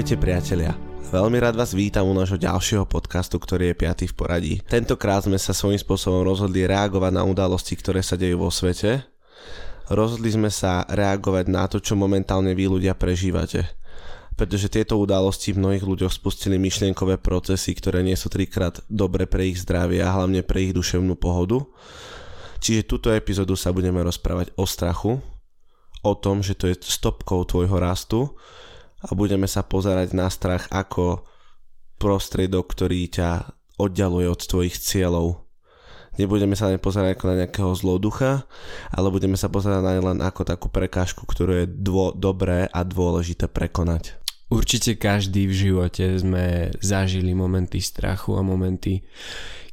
Ahojte priatelia. Veľmi rád vás vítam u nášho ďalšieho podcastu, ktorý je piatý v poradí. Tentokrát sme sa svojím spôsobom rozhodli reagovať na udalosti, ktoré sa dejú vo svete. Rozhodli sme sa reagovať na to, čo momentálne vy ľudia prežívate. Pretože tieto udalosti v mnohých ľuďoch spustili myšlienkové procesy, ktoré nie sú trikrát dobre pre ich zdravie a hlavne pre ich duševnú pohodu. Čiže túto epizódu sa budeme rozprávať o strachu, o tom, že to je stopkou tvojho rastu a budeme sa pozerať na strach ako prostriedok, ktorý ťa oddialuje od tvojich cieľov. Nebudeme sa len pozerať ako na nejakého zloducha, ale budeme sa pozerať na len ako takú prekážku, ktorú je dvo- dobré a dôležité prekonať. Určite každý v živote sme zažili momenty strachu a momenty,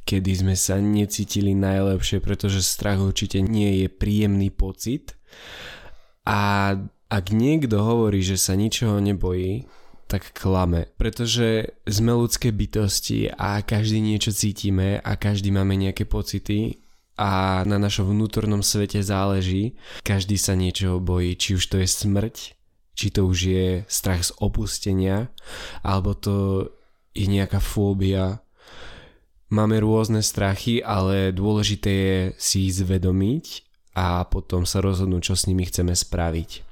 kedy sme sa necítili najlepšie, pretože strach určite nie je príjemný pocit. A ak niekto hovorí, že sa ničoho nebojí, tak klame, pretože sme ľudské bytosti a každý niečo cítime a každý máme nejaké pocity a na našom vnútornom svete záleží. Každý sa niečoho bojí, či už to je smrť, či to už je strach z opustenia, alebo to je nejaká fóbia. Máme rôzne strachy, ale dôležité je si ich zvedomiť a potom sa rozhodnúť, čo s nimi chceme spraviť.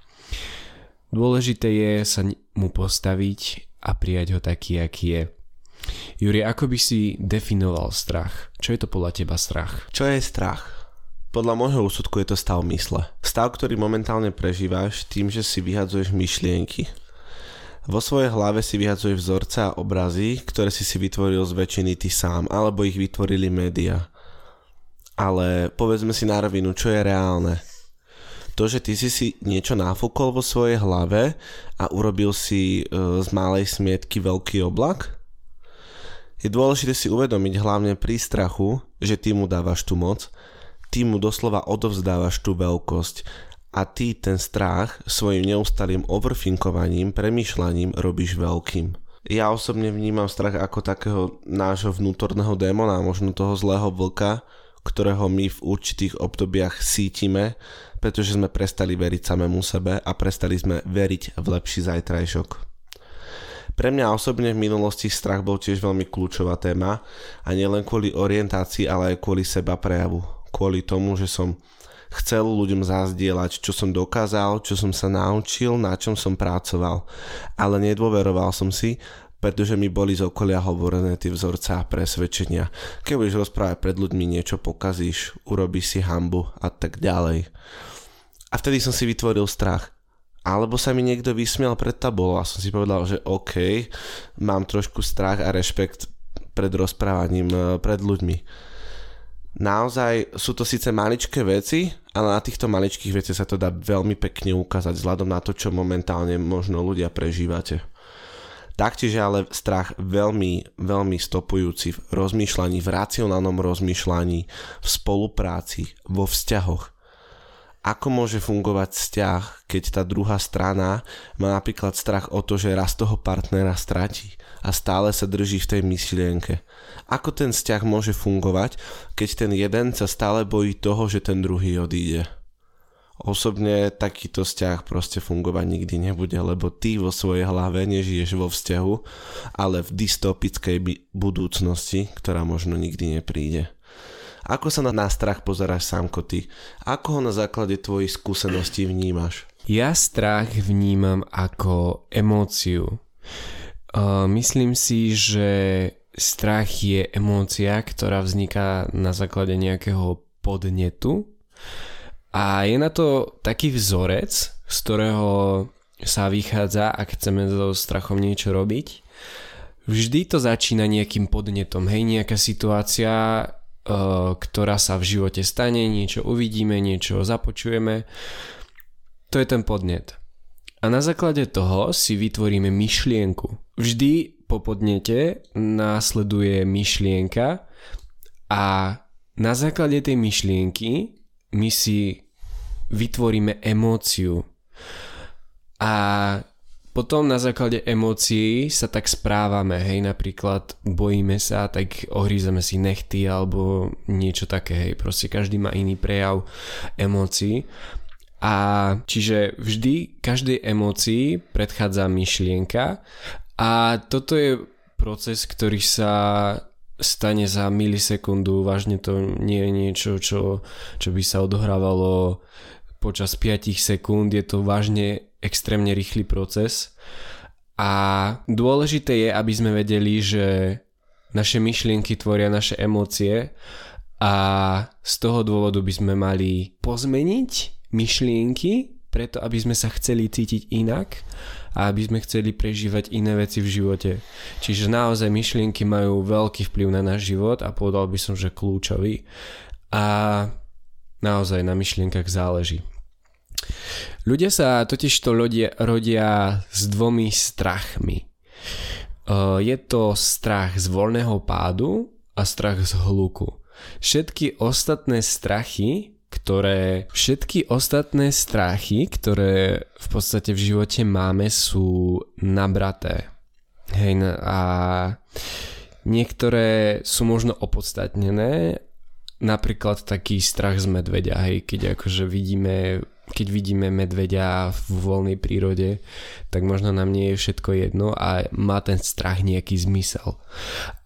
Dôležité je sa mu postaviť a prijať ho taký, aký je. Juri, ako by si definoval strach? Čo je to podľa teba strach? Čo je strach? Podľa môjho úsudku je to stav mysle. Stav, ktorý momentálne prežívaš tým, že si vyhadzuješ myšlienky. Vo svojej hlave si vyhadzuješ vzorce a obrazy, ktoré si si vytvoril z väčšiny ty sám, alebo ich vytvorili média. Ale povedzme si na rovinu, čo je reálne to, že ty si si niečo náfúkol vo svojej hlave a urobil si e, z malej smietky veľký oblak? Je dôležité si uvedomiť hlavne pri strachu, že ty mu dávaš tú moc, ty mu doslova odovzdávaš tú veľkosť a ty ten strach svojim neustalým overfinkovaním, premýšľaním robíš veľkým. Ja osobne vnímam strach ako takého nášho vnútorného démona, možno toho zlého vlka, ktorého my v určitých obdobiach cítime, pretože sme prestali veriť samému sebe a prestali sme veriť v lepší zajtrajšok. Pre mňa osobne v minulosti strach bol tiež veľmi kľúčová téma a nielen kvôli orientácii, ale aj kvôli seba prejavu. Kvôli tomu, že som chcel ľuďom zazdieľať, čo som dokázal, čo som sa naučil, na čom som pracoval. Ale nedôveroval som si, pretože mi boli z okolia hovorené tie vzorce a presvedčenia. Keď budeš rozprávať pred ľuďmi niečo pokazíš, urobíš si hambu a tak ďalej. A vtedy som si vytvoril strach. Alebo sa mi niekto vysmial pred tabulou a som si povedal, že OK, mám trošku strach a rešpekt pred rozprávaním e, pred ľuďmi. Naozaj sú to síce maličké veci, ale na týchto maličkých veciach sa to dá veľmi pekne ukázať vzhľadom na to, čo momentálne možno ľudia prežívate. Taktiež ale strach veľmi, veľmi stopujúci v rozmýšľaní, v racionálnom rozmýšľaní, v spolupráci, vo vzťahoch. Ako môže fungovať vzťah, keď tá druhá strana má napríklad strach o to, že raz toho partnera stratí a stále sa drží v tej myšlienke. Ako ten vzťah môže fungovať, keď ten jeden sa stále bojí toho, že ten druhý odíde? Osobne takýto vzťah proste fungovať nikdy nebude, lebo ty vo svojej hlave nežiješ vo vzťahu, ale v dystopickej budúcnosti, ktorá možno nikdy nepríde. Ako sa na strach pozeráš sám ty? Ako ho na základe tvojich skúseností vnímaš? Ja strach vnímam ako emóciu. Uh, myslím si, že strach je emócia, ktorá vzniká na základe nejakého podnetu a je na to taký vzorec, z ktorého sa vychádza, ak chceme so strachom niečo robiť. Vždy to začína nejakým podnetom, hej, nejaká situácia, e, ktorá sa v živote stane, niečo uvidíme, niečo započujeme. To je ten podnet. A na základe toho si vytvoríme myšlienku. Vždy po podnete následuje myšlienka a na základe tej myšlienky my si vytvoríme emóciu. A potom na základe emócií sa tak správame, hej, napríklad bojíme sa, tak ohrízame si nechty alebo niečo také, hej, proste každý má iný prejav emócií. A čiže vždy každej emócii predchádza myšlienka a toto je proces, ktorý sa stane za milisekundu, vážne to nie je niečo, čo, čo by sa odohrávalo počas 5 sekúnd, je to vážne extrémne rýchly proces a dôležité je, aby sme vedeli, že naše myšlienky tvoria naše emócie a z toho dôvodu by sme mali pozmeniť myšlienky, preto aby sme sa chceli cítiť inak a aby sme chceli prežívať iné veci v živote. Čiže naozaj myšlienky majú veľký vplyv na náš život a povedal by som, že kľúčový. A naozaj na myšlienkach záleží. Ľudia sa totiž to rodia, rodia s dvomi strachmi. Je to strach z voľného pádu a strach z hluku. Všetky ostatné strachy, ktoré všetky ostatné strachy, ktoré v podstate v živote máme, sú nabraté. Hej, a niektoré sú možno opodstatnené, napríklad taký strach z medveďa, hej, keď akože vidíme keď vidíme medveďa v voľnej prírode, tak možno nám nie je všetko jedno a má ten strach nejaký zmysel.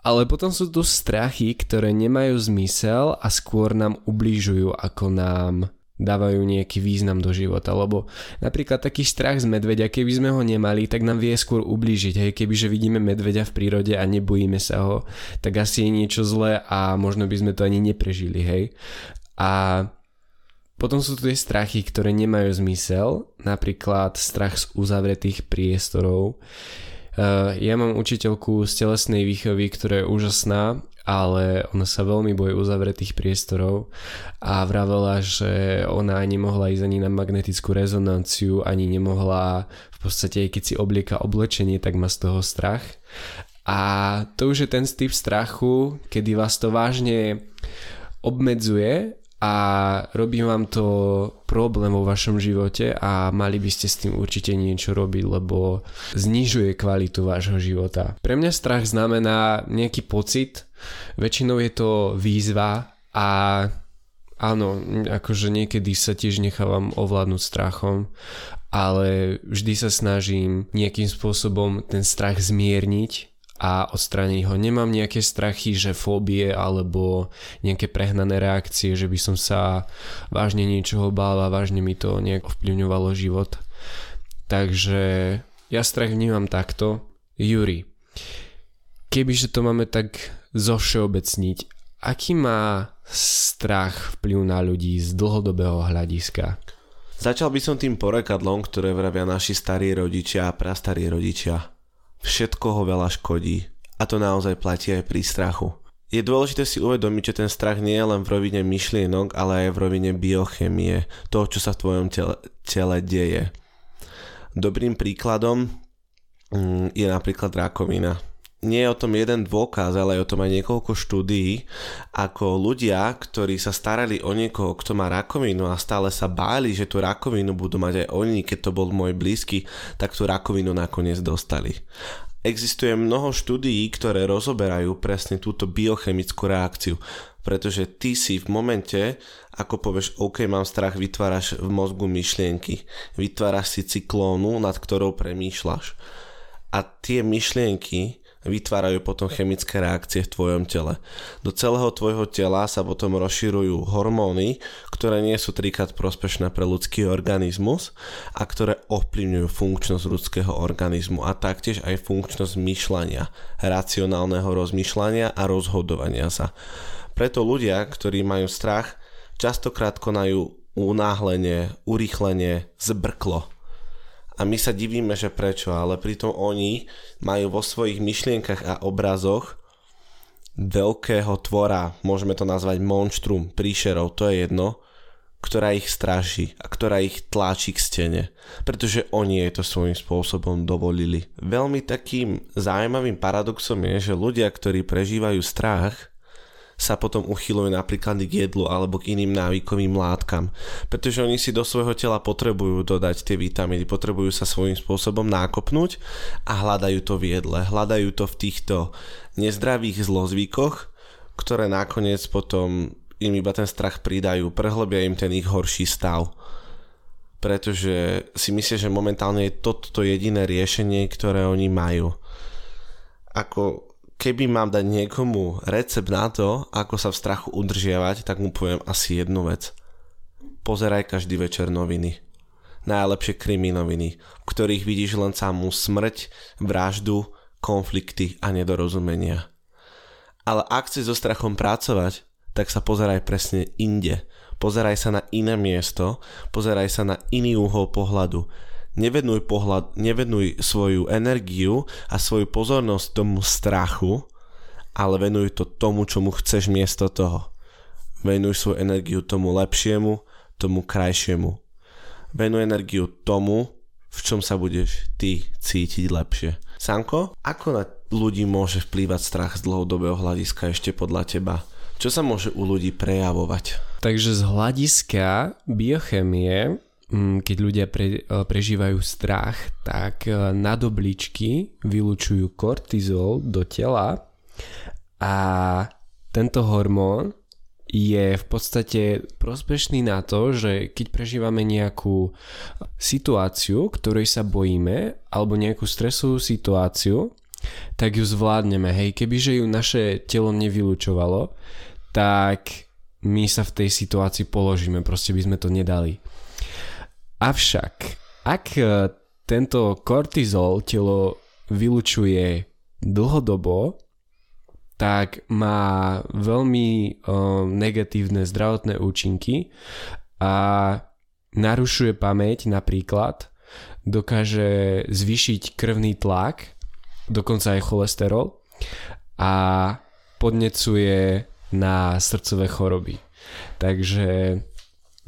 Ale potom sú tu strachy, ktoré nemajú zmysel a skôr nám ubližujú, ako nám dávajú nejaký význam do života, lebo napríklad taký strach z medveďa, keby sme ho nemali, tak nám vie skôr ublížiť, hej, kebyže vidíme medveďa v prírode a nebojíme sa ho, tak asi je niečo zlé a možno by sme to ani neprežili, hej. A potom sú tu tie strachy, ktoré nemajú zmysel, napríklad strach z uzavretých priestorov. Uh, ja mám učiteľku z telesnej výchovy, ktorá je úžasná, ale ona sa veľmi bojí uzavretých priestorov a vravela, že ona ani mohla ísť ani na magnetickú rezonanciu, ani nemohla v podstate, keď si oblieka oblečenie, tak má z toho strach. A to už je ten typ strachu, kedy vás to vážne obmedzuje a robí vám to problém vo vašom živote a mali by ste s tým určite niečo robiť, lebo znižuje kvalitu vášho života. Pre mňa strach znamená nejaký pocit, väčšinou je to výzva a áno, akože niekedy sa tiež nechávam ovládnuť strachom, ale vždy sa snažím nejakým spôsobom ten strach zmierniť a odstrániť ho. Nemám nejaké strachy, že fóbie alebo nejaké prehnané reakcie, že by som sa vážne niečoho bál a vážne mi to nejak ovplyvňovalo život. Takže ja strach vnímam takto. Juri, kebyže to máme tak zovšeobecniť, aký má strach vplyv na ľudí z dlhodobého hľadiska? Začal by som tým porekadlom, ktoré vravia naši starí rodičia a prastarí rodičia všetko ho veľa škodí. A to naozaj platí aj pri strachu. Je dôležité si uvedomiť, že ten strach nie je len v rovine myšlienok, ale aj v rovine biochemie, toho, čo sa v tvojom tele, tele deje. Dobrým príkladom mm, je napríklad rakovina nie je o tom jeden dôkaz, ale je o tom aj niekoľko štúdií, ako ľudia, ktorí sa starali o niekoho, kto má rakovinu a stále sa báli, že tú rakovinu budú mať aj oni, keď to bol môj blízky, tak tú rakovinu nakoniec dostali. Existuje mnoho štúdií, ktoré rozoberajú presne túto biochemickú reakciu, pretože ty si v momente, ako povieš, OK, mám strach, vytváraš v mozgu myšlienky, vytváraš si cyklónu, nad ktorou premýšľaš. A tie myšlienky vytvárajú potom chemické reakcie v tvojom tele. Do celého tvojho tela sa potom rozširujú hormóny, ktoré nie sú trikrát prospešné pre ľudský organizmus a ktoré ovplyvňujú funkčnosť ľudského organizmu a taktiež aj funkčnosť myšľania, racionálneho rozmýšľania a rozhodovania sa. Preto ľudia, ktorí majú strach, častokrát konajú unáhlenie, urýchlenie, zbrklo a my sa divíme, že prečo, ale pritom oni majú vo svojich myšlienkach a obrazoch veľkého tvora, môžeme to nazvať monštrum, príšerov, to je jedno, ktorá ich stráži a ktorá ich tláči k stene, pretože oni jej to svojím spôsobom dovolili. Veľmi takým zaujímavým paradoxom je, že ľudia, ktorí prežívajú strach, sa potom uchylujú napríklad k jedlu alebo k iným návykovým látkam, pretože oni si do svojho tela potrebujú dodať tie vitamíny, potrebujú sa svojím spôsobom nákopnúť a hľadajú to v jedle, hľadajú to v týchto nezdravých zlozvykoch, ktoré nakoniec potom im iba ten strach pridajú, prehlbia im ten ich horší stav. pretože si myslia, že momentálne je toto jediné riešenie, ktoré oni majú. Ako keby mám dať niekomu recept na to, ako sa v strachu udržiavať, tak mu poviem asi jednu vec. Pozeraj každý večer noviny. Najlepšie kriminoviny, v ktorých vidíš len samú smrť, vraždu, konflikty a nedorozumenia. Ale ak chceš so strachom pracovať, tak sa pozeraj presne inde. Pozeraj sa na iné miesto, pozeraj sa na iný uhol pohľadu. Nevenuj, pohľad, nevenuj svoju energiu a svoju pozornosť tomu strachu, ale venuj to tomu, čomu chceš miesto toho. Venuj svoju energiu tomu lepšiemu, tomu krajšiemu. Venuj energiu tomu, v čom sa budeš ty cítiť lepšie. Sanko, ako na ľudí môže vplývať strach z dlhodobého hľadiska ešte podľa teba? Čo sa môže u ľudí prejavovať? Takže z hľadiska biochemie, keď ľudia pre, e, prežívajú strach, tak e, nadobličky vylučujú kortizol do tela a tento hormón je v podstate prospešný na to, že keď prežívame nejakú situáciu, ktorej sa bojíme, alebo nejakú stresovú situáciu, tak ju zvládneme. Hej, kebyže ju naše telo nevylučovalo, tak my sa v tej situácii položíme, proste by sme to nedali. Avšak, ak e, tento kortizol telo vylučuje dlhodobo, tak má veľmi um, negatívne zdravotné účinky a narušuje pamäť napríklad, dokáže zvýšiť krvný tlak, dokonca aj cholesterol a podnecuje na srdcové choroby. Takže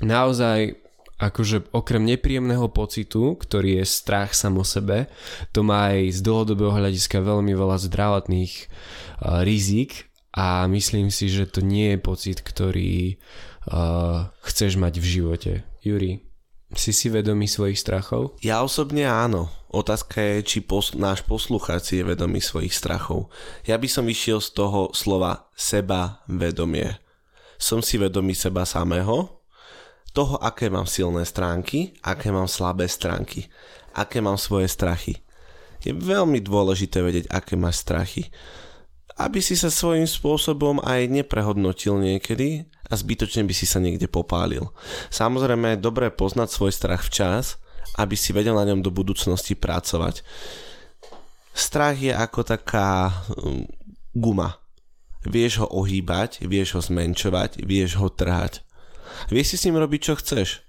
naozaj akože okrem nepríjemného pocitu, ktorý je strach sam o sebe, to má aj z dlhodobého hľadiska veľmi veľa zdravotných uh, rizik a myslím si, že to nie je pocit, ktorý uh, chceš mať v živote. Juri, si si vedomý svojich strachov? Ja osobne áno. Otázka je, či pos- náš poslucháč je vedomý svojich strachov. Ja by som vyšiel z toho slova seba vedomie. Som si vedomý seba samého, toho, aké mám silné stránky, aké mám slabé stránky, aké mám svoje strachy. Je veľmi dôležité vedieť, aké máš strachy, aby si sa svojím spôsobom aj neprehodnotil niekedy a zbytočne by si sa niekde popálil. Samozrejme je dobré poznať svoj strach včas, aby si vedel na ňom do budúcnosti pracovať. Strach je ako taká um, guma. Vieš ho ohýbať, vieš ho zmenšovať, vieš ho trhať. Vieš si s ním robiť, čo chceš.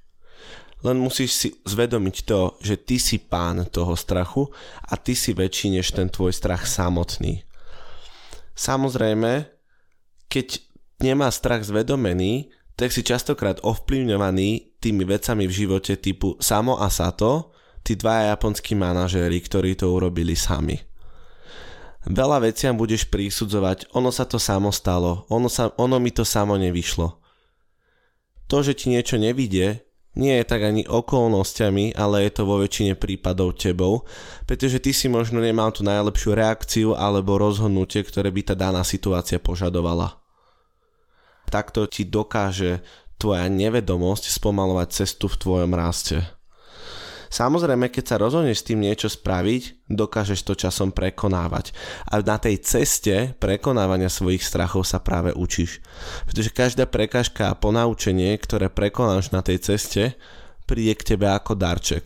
Len musíš si zvedomiť to, že ty si pán toho strachu a ty si väčší než ten tvoj strach samotný. Samozrejme, keď nemá strach zvedomený, tak si častokrát ovplyvňovaný tými vecami v živote typu Samo a Sato, tí dvaja japonskí manažéri, ktorí to urobili sami. Veľa veciam budeš prísudzovať, ono sa to samo stalo, ono, sa, ono mi to samo nevyšlo. To, že ti niečo nevidie, nie je tak ani okolnostiami, ale je to vo väčšine prípadov tebou, pretože ty si možno nemal tú najlepšiu reakciu alebo rozhodnutie, ktoré by tá daná situácia požadovala takto ti dokáže tvoja nevedomosť spomalovať cestu v tvojom raste. Samozrejme, keď sa rozhodneš s tým niečo spraviť, dokážeš to časom prekonávať. A na tej ceste prekonávania svojich strachov sa práve učíš. Pretože každá prekážka a ponaučenie, ktoré prekonáš na tej ceste, príde k tebe ako darček.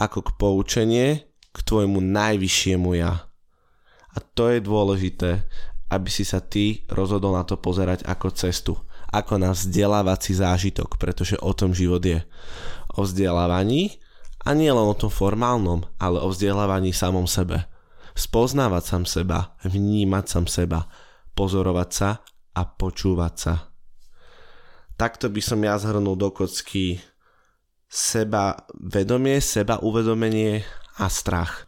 Ako k poučenie k tvojmu najvyššiemu ja. A to je dôležité, aby si sa ty rozhodol na to pozerať ako cestu, ako na vzdelávací zážitok, pretože o tom život je. O vzdelávaní a nie len o tom formálnom, ale o vzdelávaní samom sebe. Spoznávať sám seba, vnímať sám seba, pozorovať sa a počúvať sa. Takto by som ja zhrnul do kocky seba vedomie, seba uvedomenie a strach.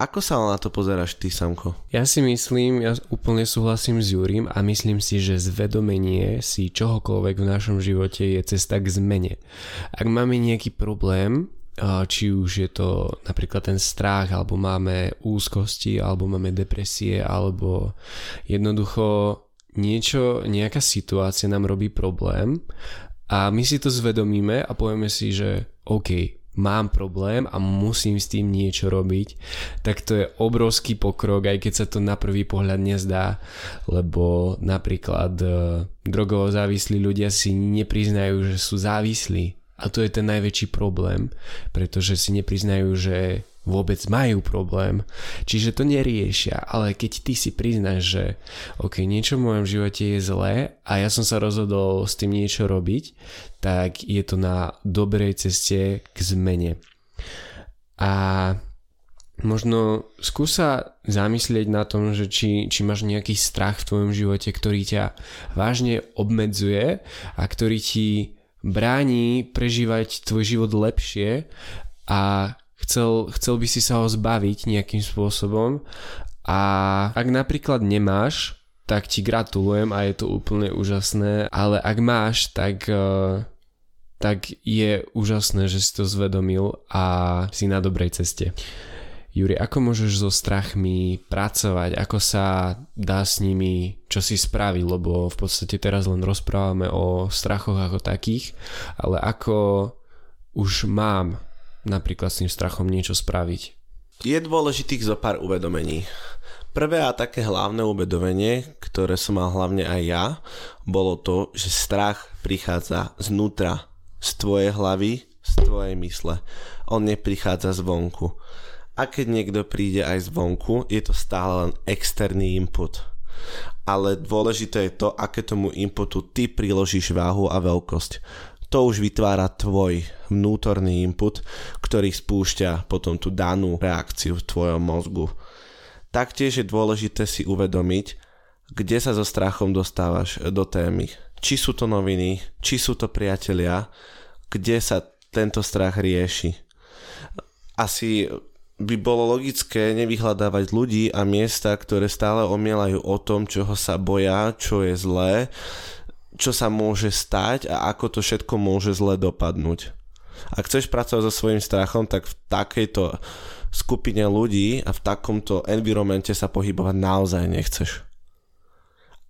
Ako sa na to pozeráš ty, Samko? Ja si myslím, ja úplne súhlasím s Júrim a myslím si, že zvedomenie si čohokoľvek v našom živote je cesta k zmene. Ak máme nejaký problém, či už je to napríklad ten strach, alebo máme úzkosti, alebo máme depresie, alebo jednoducho niečo, nejaká situácia nám robí problém A my si to zvedomíme a povieme si, že OK, mám problém a musím s tým niečo robiť, tak to je obrovský pokrok, aj keď sa to na prvý pohľad nezdá, lebo napríklad e, drogovo závislí ľudia si nepriznajú, že sú závislí. A to je ten najväčší problém, pretože si nepriznajú, že vôbec majú problém, čiže to neriešia, ale keď ty si priznáš, že ok, niečo v mojom živote je zlé a ja som sa rozhodol s tým niečo robiť, tak je to na dobrej ceste k zmene. A možno skúsa zamyslieť na tom, že či, či máš nejaký strach v tvojom živote, ktorý ťa vážne obmedzuje a ktorý ti bráni prežívať tvoj život lepšie a chcel, chcel by si sa ho zbaviť nejakým spôsobom a ak napríklad nemáš, tak ti gratulujem a je to úplne úžasné, ale ak máš, tak, eh, tak je úžasné, že si to zvedomil a si na dobrej ceste. Juri, ako môžeš so strachmi pracovať? Ako sa dá s nimi čo si spraviť? Lebo v podstate teraz len rozprávame o strachoch ako takých, ale ako už mám napríklad s tým strachom niečo spraviť? Je dôležitých zo pár uvedomení. Prvé a také hlavné uvedomenie, ktoré som mal hlavne aj ja, bolo to, že strach prichádza znútra, z tvojej hlavy, z tvojej mysle. On neprichádza zvonku. A keď niekto príde aj zvonku, je to stále len externý input. Ale dôležité je to, aké tomu inputu ty priložíš váhu a veľkosť to už vytvára tvoj vnútorný input, ktorý spúšťa potom tú danú reakciu v tvojom mozgu. Taktiež je dôležité si uvedomiť, kde sa so strachom dostávaš do témy. Či sú to noviny, či sú to priatelia, kde sa tento strach rieši. Asi by bolo logické nevyhľadávať ľudí a miesta, ktoré stále omielajú o tom, čoho sa boja, čo je zlé, čo sa môže stať a ako to všetko môže zle dopadnúť. Ak chceš pracovať so svojím strachom, tak v takejto skupine ľudí a v takomto environmente sa pohybovať naozaj nechceš.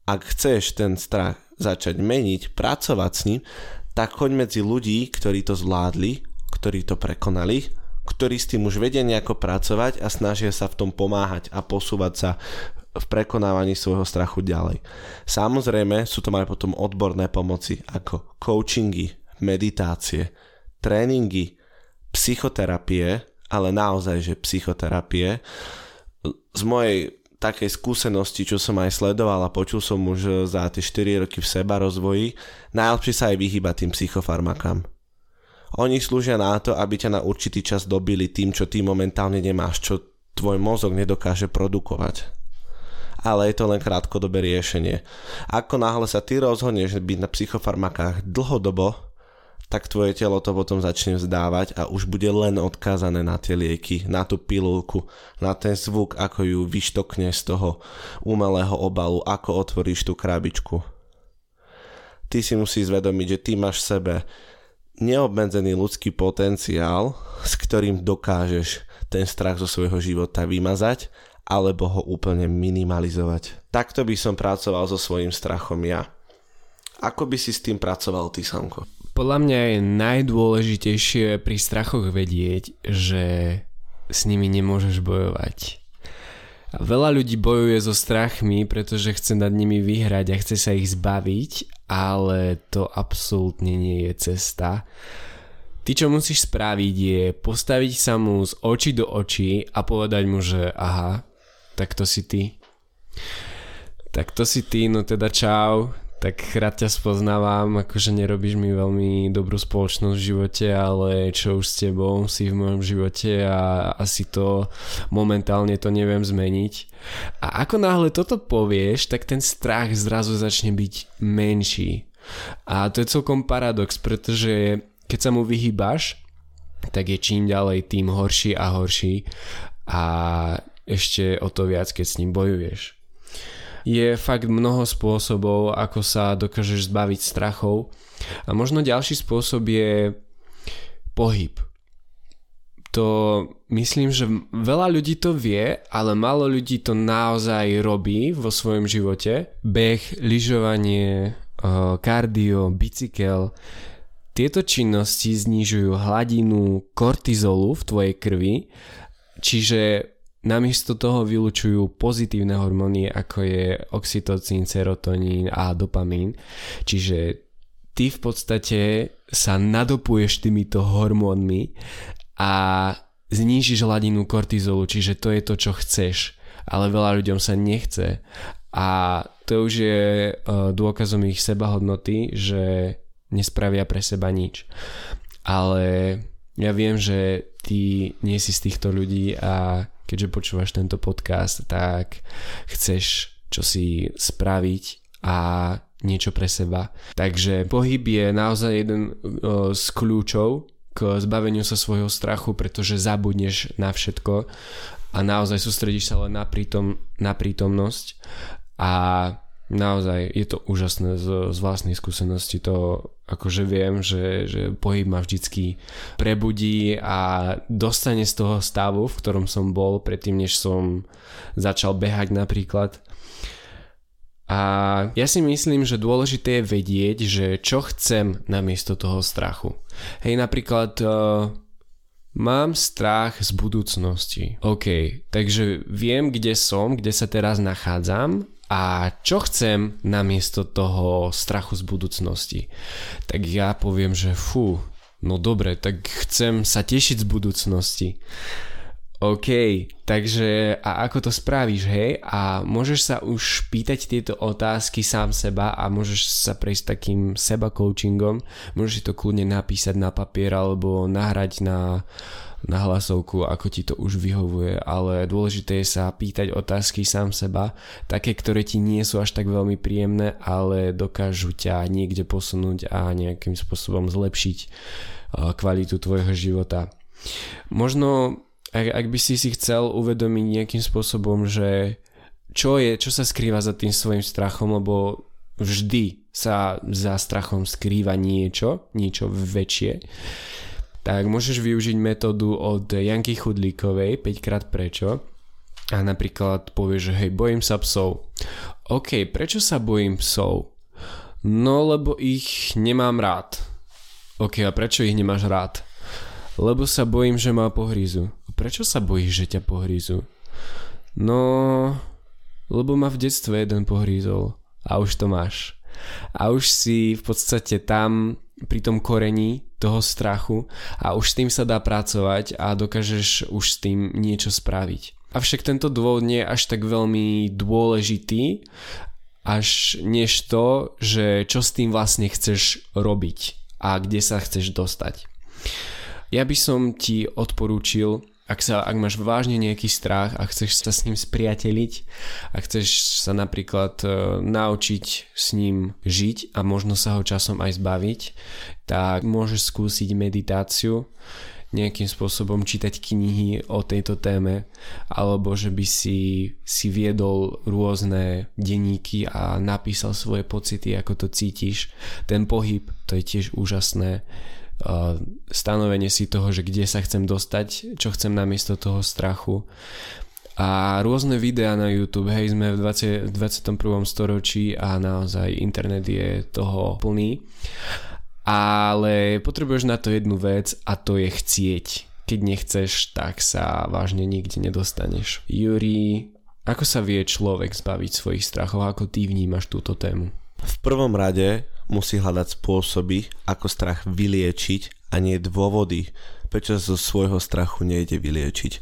Ak chceš ten strach začať meniť, pracovať s ním, tak choď medzi ľudí, ktorí to zvládli, ktorí to prekonali, ktorí s tým už vedia nejako pracovať a snažia sa v tom pomáhať a posúvať sa v prekonávaní svojho strachu ďalej. Samozrejme sú to aj potom odborné pomoci ako coachingy, meditácie, tréningy, psychoterapie, ale naozaj, že psychoterapie. Z mojej takej skúsenosti, čo som aj sledoval a počul som už za tie 4 roky v seba rozvoji, najlepšie sa aj vyhýba tým psychofarmakám. Oni slúžia na to, aby ťa na určitý čas dobili tým, čo ty momentálne nemáš, čo tvoj mozog nedokáže produkovať ale je to len krátkodobé riešenie. Ako náhle sa ty rozhodneš byť na psychofarmakách dlhodobo, tak tvoje telo to potom začne vzdávať a už bude len odkázané na tie lieky, na tú pilulku, na ten zvuk, ako ju vyštokne z toho umelého obalu, ako otvoríš tú krabičku. Ty si musíš zvedomiť, že ty máš v sebe neobmedzený ľudský potenciál, s ktorým dokážeš ten strach zo svojho života vymazať alebo ho úplne minimalizovať. Takto by som pracoval so svojím strachom ja. Ako by si s tým pracoval ty, Samko? Podľa mňa je najdôležitejšie pri strachoch vedieť, že s nimi nemôžeš bojovať. Veľa ľudí bojuje so strachmi, pretože chce nad nimi vyhrať a chce sa ich zbaviť, ale to absolútne nie je cesta. Ty čo musíš spraviť je postaviť sa mu z očí do očí a povedať mu, že aha, tak to si ty. Tak to si ty, no teda čau, tak rád ťa spoznávam, akože nerobíš mi veľmi dobrú spoločnosť v živote, ale čo už s tebou si v mojom živote a asi to momentálne to neviem zmeniť. A ako náhle toto povieš, tak ten strach zrazu začne byť menší. A to je celkom paradox, pretože keď sa mu vyhýbaš, tak je čím ďalej tým horší a horší a ešte o to viac, keď s ním bojuješ. Je fakt mnoho spôsobov, ako sa dokážeš zbaviť strachov a možno ďalší spôsob je pohyb. To myslím, že veľa ľudí to vie, ale málo ľudí to naozaj robí vo svojom živote. Beh, lyžovanie, kardio, bicykel, Tieto činnosti znižujú hladinu kortizolu v tvojej krvi, čiže namiesto toho vylučujú pozitívne hormóny, ako je oxytocín, serotonín a dopamín. Čiže ty v podstate sa nadopuješ týmito hormónmi a znížiš hladinu kortizolu, čiže to je to, čo chceš. Ale veľa ľuďom sa nechce. A to už je e, dôkazom ich sebahodnoty, že nespravia pre seba nič. Ale ja viem, že ty nie si z týchto ľudí a keďže počúvaš tento podcast, tak chceš čo si spraviť a niečo pre seba. Takže pohyb je naozaj jeden uh, z kľúčov k zbaveniu sa svojho strachu, pretože zabudneš na všetko a naozaj sústredíš sa len na, prítom, na prítomnosť a naozaj je to úžasné z, z vlastnej skúsenosti to akože viem, že, že pohyb ma vždycky prebudí a dostane z toho stavu, v ktorom som bol predtým, než som začal behať napríklad a ja si myslím, že dôležité je vedieť, že čo chcem namiesto toho strachu. Hej, napríklad uh, mám strach z budúcnosti. OK, takže viem, kde som, kde sa teraz nachádzam a čo chcem namiesto toho strachu z budúcnosti. Tak ja poviem, že fú, no dobre, tak chcem sa tešiť z budúcnosti. OK, takže a ako to spravíš, hej? A môžeš sa už pýtať tieto otázky sám seba a môžeš sa prejsť takým seba coachingom. Môžeš si to kľudne napísať na papier alebo nahrať na, na hlasovku, ako ti to už vyhovuje, ale dôležité je sa pýtať otázky sám seba, také, ktoré ti nie sú až tak veľmi príjemné, ale dokážu ťa niekde posunúť a nejakým spôsobom zlepšiť kvalitu tvojho života. Možno ak, ak by si si chcel uvedomiť nejakým spôsobom, že čo je, čo sa skrýva za tým svojim strachom, lebo vždy sa za strachom skrýva niečo, niečo väčšie, tak môžeš využiť metódu od Janky Chudlíkovej 5 krát prečo a napríklad povieš, že hej, bojím sa psov. OK, prečo sa bojím psov? No, lebo ich nemám rád. OK, a prečo ich nemáš rád? Lebo sa bojím, že ma pohrízu. Prečo sa bojíš, že ťa pohrízu? No, lebo ma v detstve jeden pohrízol. A už to máš. A už si v podstate tam pri tom korení toho strachu a už s tým sa dá pracovať a dokážeš už s tým niečo spraviť. Avšak tento dôvod nie je až tak veľmi dôležitý, až než to, že čo s tým vlastne chceš robiť a kde sa chceš dostať. Ja by som ti odporúčil, ak, sa, ak máš vážne nejaký strach a chceš sa s ním spriateliť a chceš sa napríklad e, naučiť s ním žiť a možno sa ho časom aj zbaviť, tak môžeš skúsiť meditáciu, nejakým spôsobom čítať knihy o tejto téme alebo že by si, si viedol rôzne denníky a napísal svoje pocity, ako to cítiš. Ten pohyb, to je tiež úžasné stanovenie si toho, že kde sa chcem dostať, čo chcem namiesto toho strachu. A rôzne videá na YouTube, hej, sme v 20, 21. storočí a naozaj internet je toho plný. Ale potrebuješ na to jednu vec a to je chcieť. Keď nechceš, tak sa vážne nikde nedostaneš. Juri, ako sa vie človek zbaviť svojich strachov? Ako ty vnímaš túto tému? V prvom rade musí hľadať spôsoby, ako strach vyliečiť a nie dôvody, prečo zo svojho strachu nejde vyliečiť.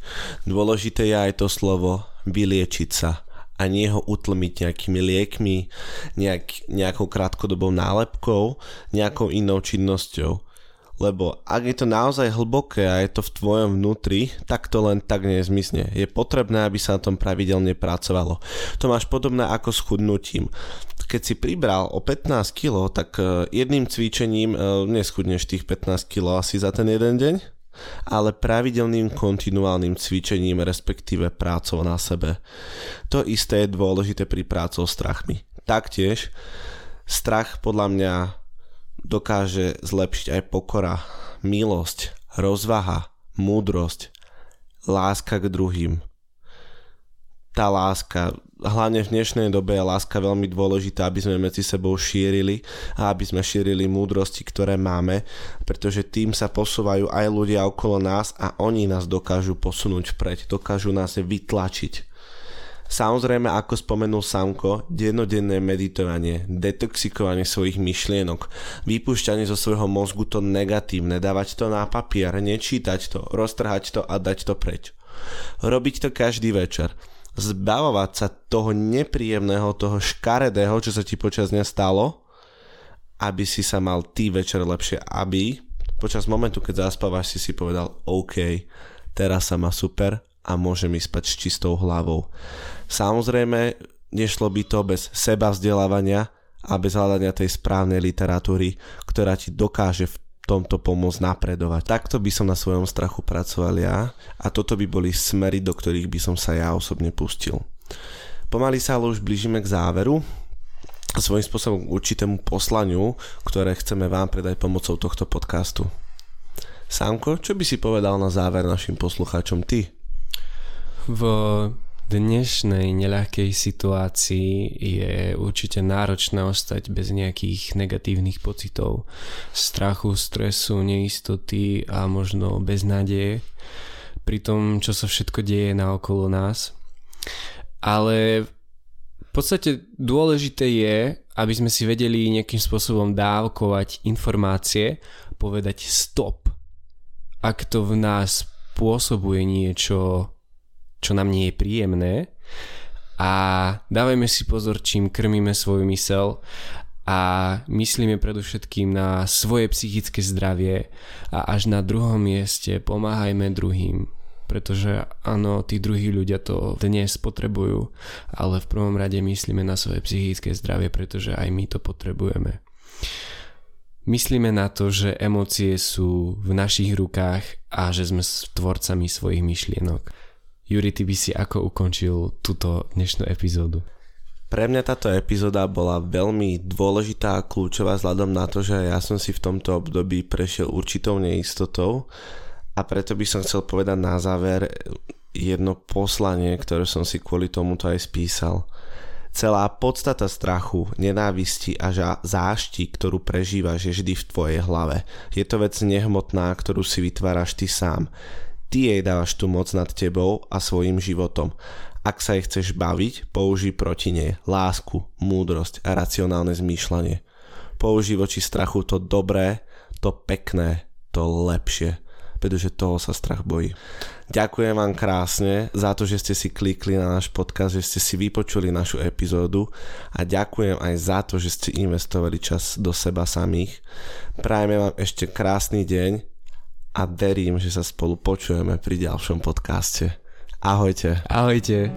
Dôležité je aj to slovo vyliečiť sa a nie ho utlmiť nejakými liekmi, nejak, nejakou krátkodobou nálepkou, nejakou inou činnosťou. Lebo ak je to naozaj hlboké a je to v tvojom vnútri, tak to len tak nezmysne. Je potrebné, aby sa na tom pravidelne pracovalo. To máš podobné ako s chudnutím. Keď si pribral o 15 kg, tak e, jedným cvičením e, neschudneš tých 15 kg asi za ten jeden deň, ale pravidelným kontinuálnym cvičením, respektíve prácou na sebe. To isté je dôležité pri prácou s strachmi. Taktiež strach podľa mňa dokáže zlepšiť aj pokora, milosť, rozvaha, múdrosť, láska k druhým. Tá láska hlavne v dnešnej dobe je láska veľmi dôležitá, aby sme medzi sebou šírili a aby sme šírili múdrosti, ktoré máme, pretože tým sa posúvajú aj ľudia okolo nás a oni nás dokážu posunúť vpred, dokážu nás vytlačiť. Samozrejme, ako spomenul Samko, dennodenné meditovanie, detoxikovanie svojich myšlienok, vypúšťanie zo svojho mozgu to negatívne, dávať to na papier, nečítať to, roztrhať to a dať to preč. Robiť to každý večer. Zbavovať sa toho nepríjemného, toho škaredého, čo sa ti počas dňa stalo, aby si sa mal ty večer lepšie, aby počas momentu, keď zaspávaš, si si povedal OK, teraz sa má super a môžem ísť spať s čistou hlavou. Samozrejme, nešlo by to bez seba vzdelávania a bez hľadania tej správnej literatúry, ktorá ti dokáže v tomto pomôcť napredovať. Takto by som na svojom strachu pracoval ja a toto by boli smery, do ktorých by som sa ja osobne pustil. Pomaly sa ale už blížime k záveru svojím spôsobom k určitému poslaniu, ktoré chceme vám predať pomocou tohto podcastu. Sánko, čo by si povedal na záver našim poslucháčom ty? V dnešnej neľahkej situácii je určite náročné ostať bez nejakých negatívnych pocitov, strachu, stresu, neistoty a možno beznádeje pri tom, čo sa všetko deje na okolo nás. Ale v podstate dôležité je, aby sme si vedeli nejakým spôsobom dávkovať informácie, povedať stop. Ak to v nás pôsobuje niečo čo nám nie je príjemné a dávajme si pozor, čím krmíme svoju mysel a myslíme predovšetkým na svoje psychické zdravie a až na druhom mieste pomáhajme druhým. Pretože áno, tí druhí ľudia to dnes potrebujú, ale v prvom rade myslíme na svoje psychické zdravie, pretože aj my to potrebujeme. Myslíme na to, že emócie sú v našich rukách a že sme tvorcami svojich myšlienok. Juri, ty by si ako ukončil túto dnešnú epizódu? Pre mňa táto epizóda bola veľmi dôležitá a kľúčová vzhľadom na to, že ja som si v tomto období prešiel určitou neistotou a preto by som chcel povedať na záver jedno poslanie, ktoré som si kvôli tomuto aj spísal. Celá podstata strachu, nenávisti a zášti, ktorú prežívaš, je vždy v tvojej hlave. Je to vec nehmotná, ktorú si vytváraš ty sám. Ty jej dávaš tú moc nad tebou a svojim životom. Ak sa jej chceš baviť, použij proti nej lásku, múdrosť a racionálne zmýšľanie. Použij voči strachu to dobré, to pekné, to lepšie, pretože toho sa strach bojí. Ďakujem vám krásne za to, že ste si klikli na náš podcast, že ste si vypočuli našu epizódu a ďakujem aj za to, že ste investovali čas do seba samých. Prajeme vám ešte krásny deň a verím, že sa spolu počujeme pri ďalšom podcaste. Ahojte. Ahojte.